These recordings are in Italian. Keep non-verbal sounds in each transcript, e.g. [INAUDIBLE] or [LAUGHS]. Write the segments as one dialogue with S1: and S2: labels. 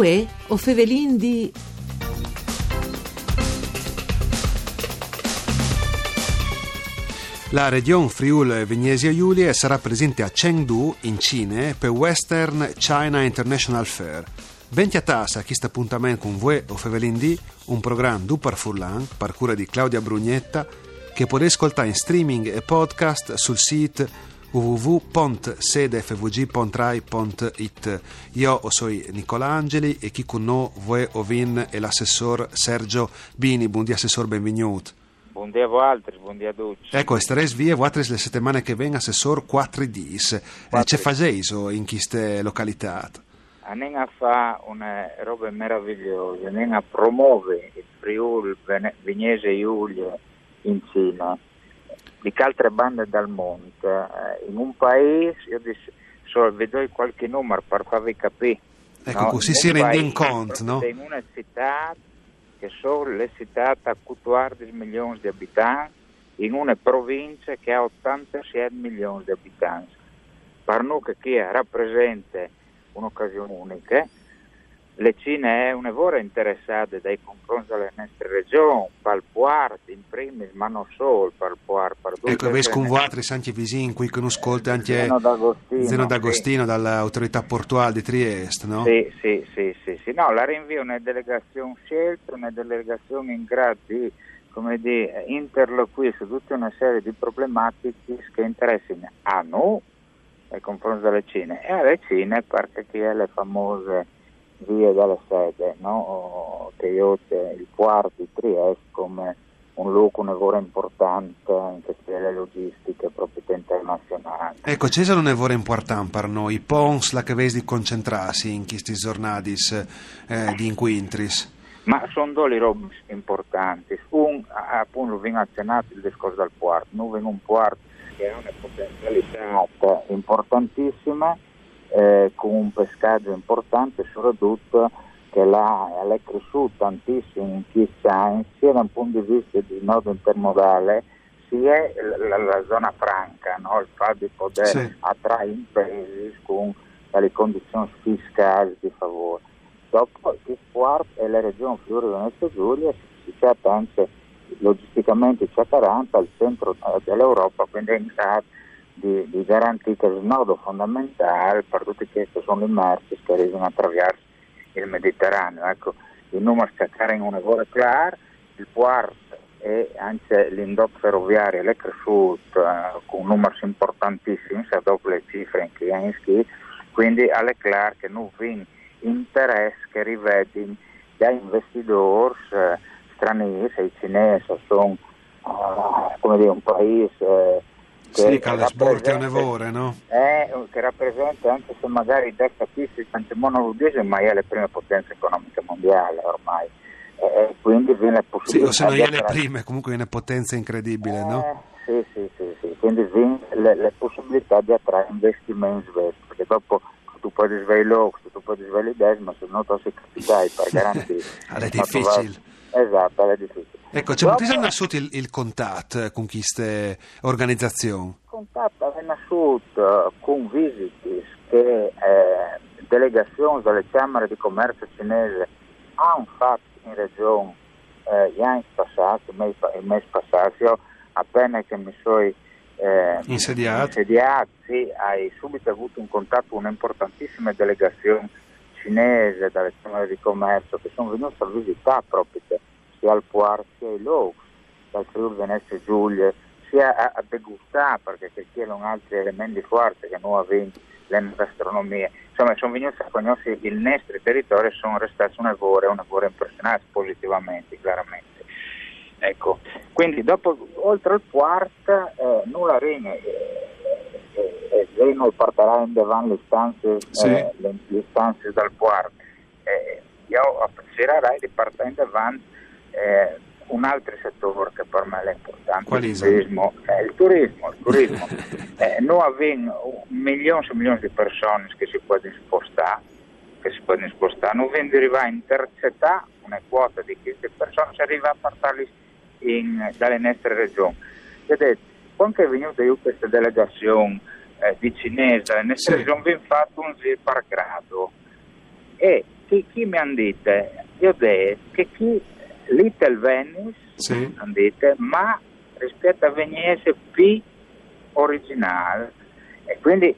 S1: Uè, o fevelin di...
S2: La regione Friuli Venezia Giulia sarà presente a Chengdu, in Cina, per Western China International Fair. Venti a tassa a questo appuntamento con voi o Fevelin D, un programma du Parfurlan, par cura di Claudia Brugnetta, che potete ascoltare in streaming e podcast sul sito www.sedefvg.rai.it. Io sono Nicola Angeli e chi con noi voi ovin è l'assessor Sergio Bini. Buongiorno assessor, benvenuto.
S3: Buongiorno a altri, buongiorno a tutti.
S2: Ecco, starei via, voi le settimane che vengono, assessor, 4 dis. Eh, c'è faseso in queste località?
S3: Andiamo a fare una roba meravigliosa, andiamo a promuovere il Friuli, Vignese Giulia in Cina, di altre bande dal mondo. Eh, in un paese, io dico, solo vedo qualche numero per farvi capire.
S2: Ecco, no? così si rende in conto, no?
S3: In una città che sono le città a 14 milioni di abitanti, in una provincia che ha 86 milioni di abitanti. Per noi che rappresenta un'occasione unica, le Cine è un'evora interessata dai confronti delle nostre regioni, Puart in primis, ma non solo Puart.
S2: Ecco, avete con voi anche vicini qui che non ascolta anche Zeno D'Agostino, Zeno D'Agostino sì. dall'autorità portuale di Trieste, no?
S3: Sì, sì, sì, sì, sì. No, la rinvio una delegazione scelta, una delegazione in grado di come dire, interloquire su tutta una serie di problematiche che interessano a noi nei confronti delle Cine e alle Cine perché chi è le famose vie dalla sede, no? che io il quarto di Trieste come un luogo, un lavoro importante in queste logistiche proprio internazionali.
S2: Ecco, c'è un lavoro importante per noi, Pons, la che vedi di concentrarsi in questi giornati eh, di inquintris?
S3: Ma sono due robe importanti. Un, appunto, viene accennato il discorso del quarto, noi abbiamo un quarto che ha una potenzialità importantissima eh, con un pescaggio importante, soprattutto che là è cresciuto tantissimo in key science, sia da un punto di vista di nodo intermodale, sia la, la zona franca, no? il fatto di poter sì. attrarre imprese con le condizioni fiscali di favore. Dopo il e la regione Friuli Venezia Giulia si tratta anche logisticamente 40 al centro eh, dell'Europa, quindi è in grado di, di garantire il nodo fondamentale per tutti questi sono i merci che arrivano attraverso il Mediterraneo. Ecco, il numero scaccare in una vola clara, il Puart e anche l'indotto ferroviario è cresciuto eh, con numeri importantissimi, se dopo le cifre in Kienski, quindi è chiaro che non vi interesse che rivedi da investitori eh, stranieri, i cinesi sono come dire, un paese eh,
S2: sì, che le sporche onevore, no?
S3: Eh, che rappresenta, anche se magari da capisci tante monolodese, ma è la prima potenza economica mondiale ormai. E quindi viene possibile.
S2: Sì, o se non è le prime, comunque è una potenza incredibile,
S3: eh,
S2: no?
S3: Sì, sì, sì, sì. quindi viene le, le, possibilità di attrarre investimenti perché dopo tu puoi svegliare tu puoi svegliare ma se no [LAUGHS] tu sei capitai per garantire.
S2: è difficile.
S3: Esatto, è difficile.
S2: Ecco, c'è Dopo... nasciuto il, il contatto con queste organizzazioni? Il
S3: contatto è nasciuto con visite che eh, delegazioni delle Camere di Commercio cinese hanno fatto in regione eh, gli anni passati, il mese, il mese passato, io appena che mi sono eh,
S2: insediato,
S3: insediato sì, hai subito avuto un contatto con un'importantissima delegazione cinese dalle Camere di Commercio che sono venute a visitare proprio sia al Puar sia ai Laux, dal Friuli Venezia Giulia, sia a, a degustare perché chiedono altri elementi forti che noi abbiamo nella gastronomia. Insomma, sono venuti a conoscere il nostro territorio e sono restati una ora, una ora impressionati positivamente, chiaramente. Ecco, quindi dopo, oltre al quarto, eh, nulla regna. Eh, eh, lei non porterà in davanti le stanze, sì. eh, le, le stanze del quarto. Eh, io appassionerei di portare in davanti eh, un altro settore che per me è importante,
S2: il
S3: turismo. Eh, il turismo, il turismo. [LAUGHS] eh, noi abbiamo milioni e milioni di persone che si possono spostare, che si possono spostare, noi abbiamo arrivare a intercettare una quota di queste persone, si arriva a portarli in, dalle nostre regioni. Vedete, quando è venuta io questa delegazione eh, di cinese dalle nostre sì. regioni, abbiamo fatto un giro per grado e chi, chi mi hanno detto? Io ho detto che chi Little Venice,
S2: Sì.
S3: hanno detto, ma rispetto a Venezia più originale. E quindi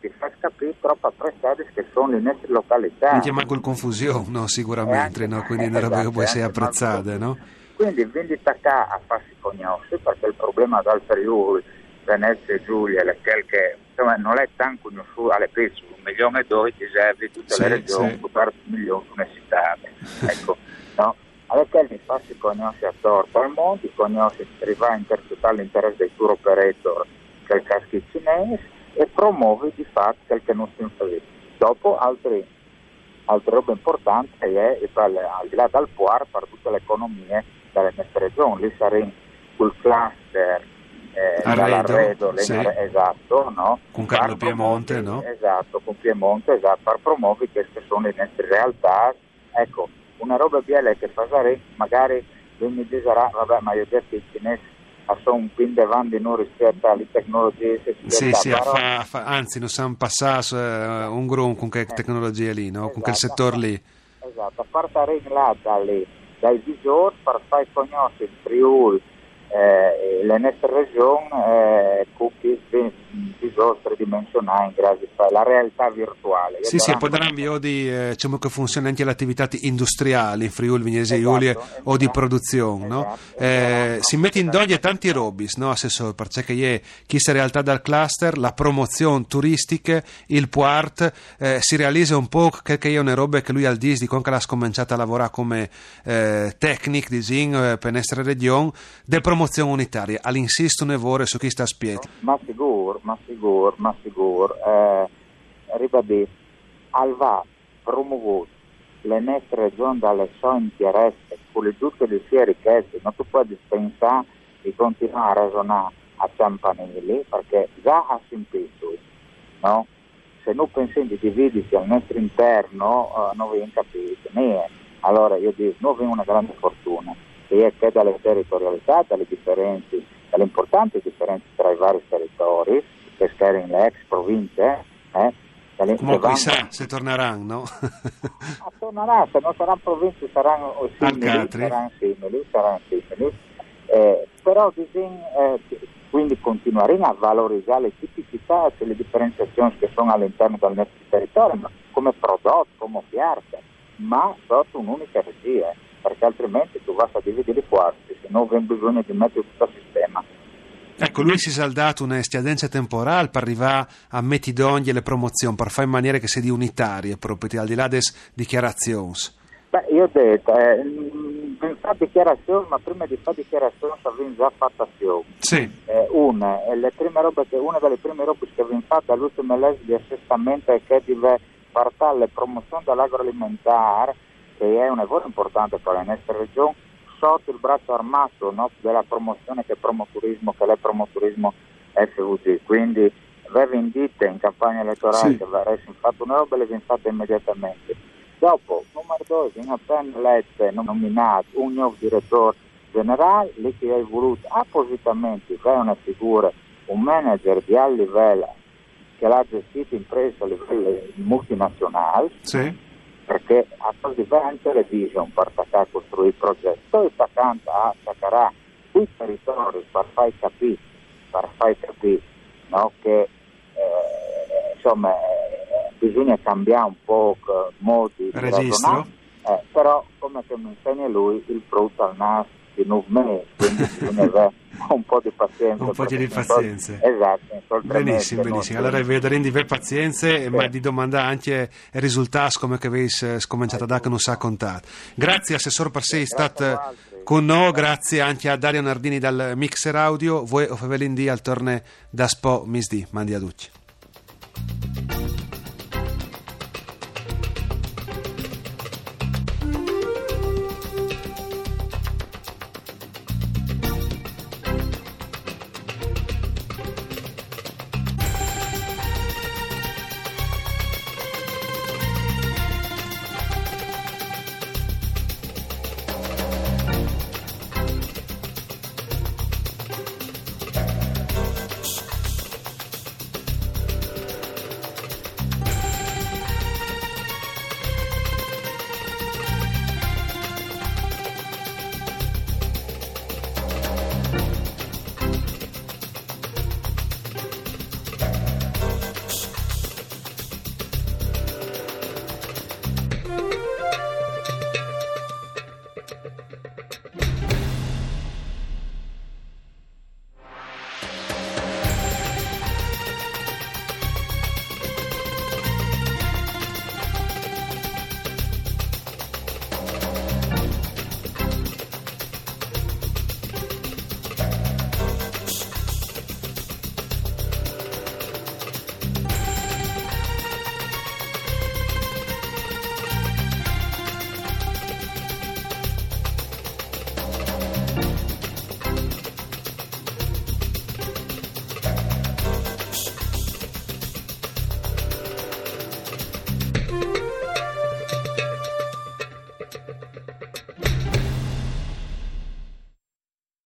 S3: ti fa capire troppo apprezzate che sono le nostre località.
S2: Mi chiama col confusione, no, sicuramente,
S3: anche-
S2: no? quindi robe
S3: esatto,
S2: che puoi essere
S3: molto-
S2: no?
S3: Quindi vendita qua a farsi conoscere perché il problema dal Friuli, Venezia e Giulia è che insomma, non è tanto conosciuto alle pezzi, un milione e due ti serve tutte
S2: Sì,
S3: le regioni,
S2: sì.
S3: per un milione di università. ecco, no? Allora che mi farsi conoscere a torto al mondo, conoscere, arrivare a intercettare l'interesse dei tour operator che è il caschi cinese e promuove di fatto quel che non si influisce. Dopo altri altra roba importante è, al di là dal PUAR per tutte le economie delle nostre regioni, lì saremo quel cluster eh,
S2: Arredo, sì.
S3: esatto, no?
S2: Con Carlo Piemonte,
S3: promuovere-
S2: no?
S3: Esatto, con Piemonte, esatto, per promuovere queste sono le nostre realtà. Ecco, una roba bella che fare, magari lui mi dirà, vabbè, ma io detto che i cinesi sono un pin davanti noi rispetto alle tecnologie
S2: Sì, sì, fa- fa- anzi, non siamo passati eh, un grum con che tecnologie lì, no? Con quel
S3: Esatto.
S2: settore lì.
S3: Esatto, a partire là dalle, dai visori per far conoscere il Friuli eh, le nostre regioni eh, visori tridimensionali in grado di fare la realtà virtuale.
S2: Sì, sì, poi daranno di eh, diciamo che funziona anche le attività industriali in Friuli, Vignese
S3: Esatto,
S2: Giulia o di
S3: esatto,
S2: produzione, no?
S3: esatto,
S2: Eh,
S3: esatto.
S2: si mette in doglie tanti robis, no, Assessore? Perché è chi si realtà dal cluster, la promozione turistica, il puart, eh, si realizza un po' che che è una roba che lui al DIS di quando l'ha cominciato a lavorare come eh, tecnic di Zing eh, per nostra regione, de promozione unitaria. All'insisto nevore su chi sta a spiegare.
S3: Ma sicuro, ma sicuro, ma sicuro. Eh, al va promuovuto le nostre regioni dalle sue interesse, con tutte le sue ricchezze, non tu puoi dispensare di continuare a ragionare a Ciampanelli, perché già ha sentito, no? Se non pensiamo di dividersi al nostro interno, eh, non vi capite, né. Allora io dico, noi abbiamo una grande fortuna, che dalle territorialità, dalle differenze, dalle importanti differenze tra i vari territori, che schierano le ex province, eh, dalle
S2: Comunque
S3: vanno-
S2: se torneranno, no?
S3: Ma [LAUGHS] tornerà, se non saranno province saranno simili, saranno simili, saranno simili. Eh, però bisogna eh, quindi continuare a valorizzare le tipicità e le differenziazioni che sono all'interno del nostro territorio, come prodotto, come offerta, ma sotto un'unica regia, perché altrimenti tu vas a dividere i quarti, se non abbiamo bisogno di mettere tutto il sistema.
S2: Ecco, lui si è saldato una scadenza temporale per arrivare a mettidogni e le promozioni, per fare in maniera che sia di unitarie, proprio al di là delle dichiarazioni.
S3: Beh, io ho detto, eh, mh, ben fa dichiarazioni, ma prima di fare dichiarazioni abbiamo già fatto azioni.
S2: Sì,
S3: Eh, una, le prime robe che, una delle prime robe che abbiamo fatto all'ultima legge di assestamento è che deve partire la promozione dell'agroalimentare, che è un lavoro importante per la nostra regione, sotto il braccio armato no, della promozione che è promoturismo, che è promoturismo FVG. Quindi aveva indito in campagna elettorale
S2: Sì.
S3: che avessimo fatto una roba e le fatte immediatamente. Dopo, numero due, abbiamo appena letto, nominato un nuovo direttore generale, lì che hai voluto appositamente fare una figura, un manager di alto livello che l'ha gestito imprese a livello multinazionale,
S2: sì.
S3: Perché a livello anche la vision per attaccare costruire il progetto. Poi attaccando a attaccare quei territori per far capire, per far capire no, che eh, insomma eh, bisogna cambiare un po' il modo di ragionare, eh, però come che mi insegna lui il frutto al naso di nove mesi, quindi bisogna [LAUGHS] avere [LAUGHS] un po' di pazienza.
S2: Un po' di pazienza.
S3: Esatto,
S2: Benissimo, benissimo. Allora vedremo di avere pazienza,
S3: Sì.
S2: ma di domandare anche i risultati come che avete scominciato a dare che non sa contato. Grazie Assessor per sei
S3: Grazie a
S2: stato
S3: voi.
S2: con noi, grazie anche a Dario Nardini dal Mixer Audio, voi o Fevelin D al torne da Spo Misdi, mandi a tutti.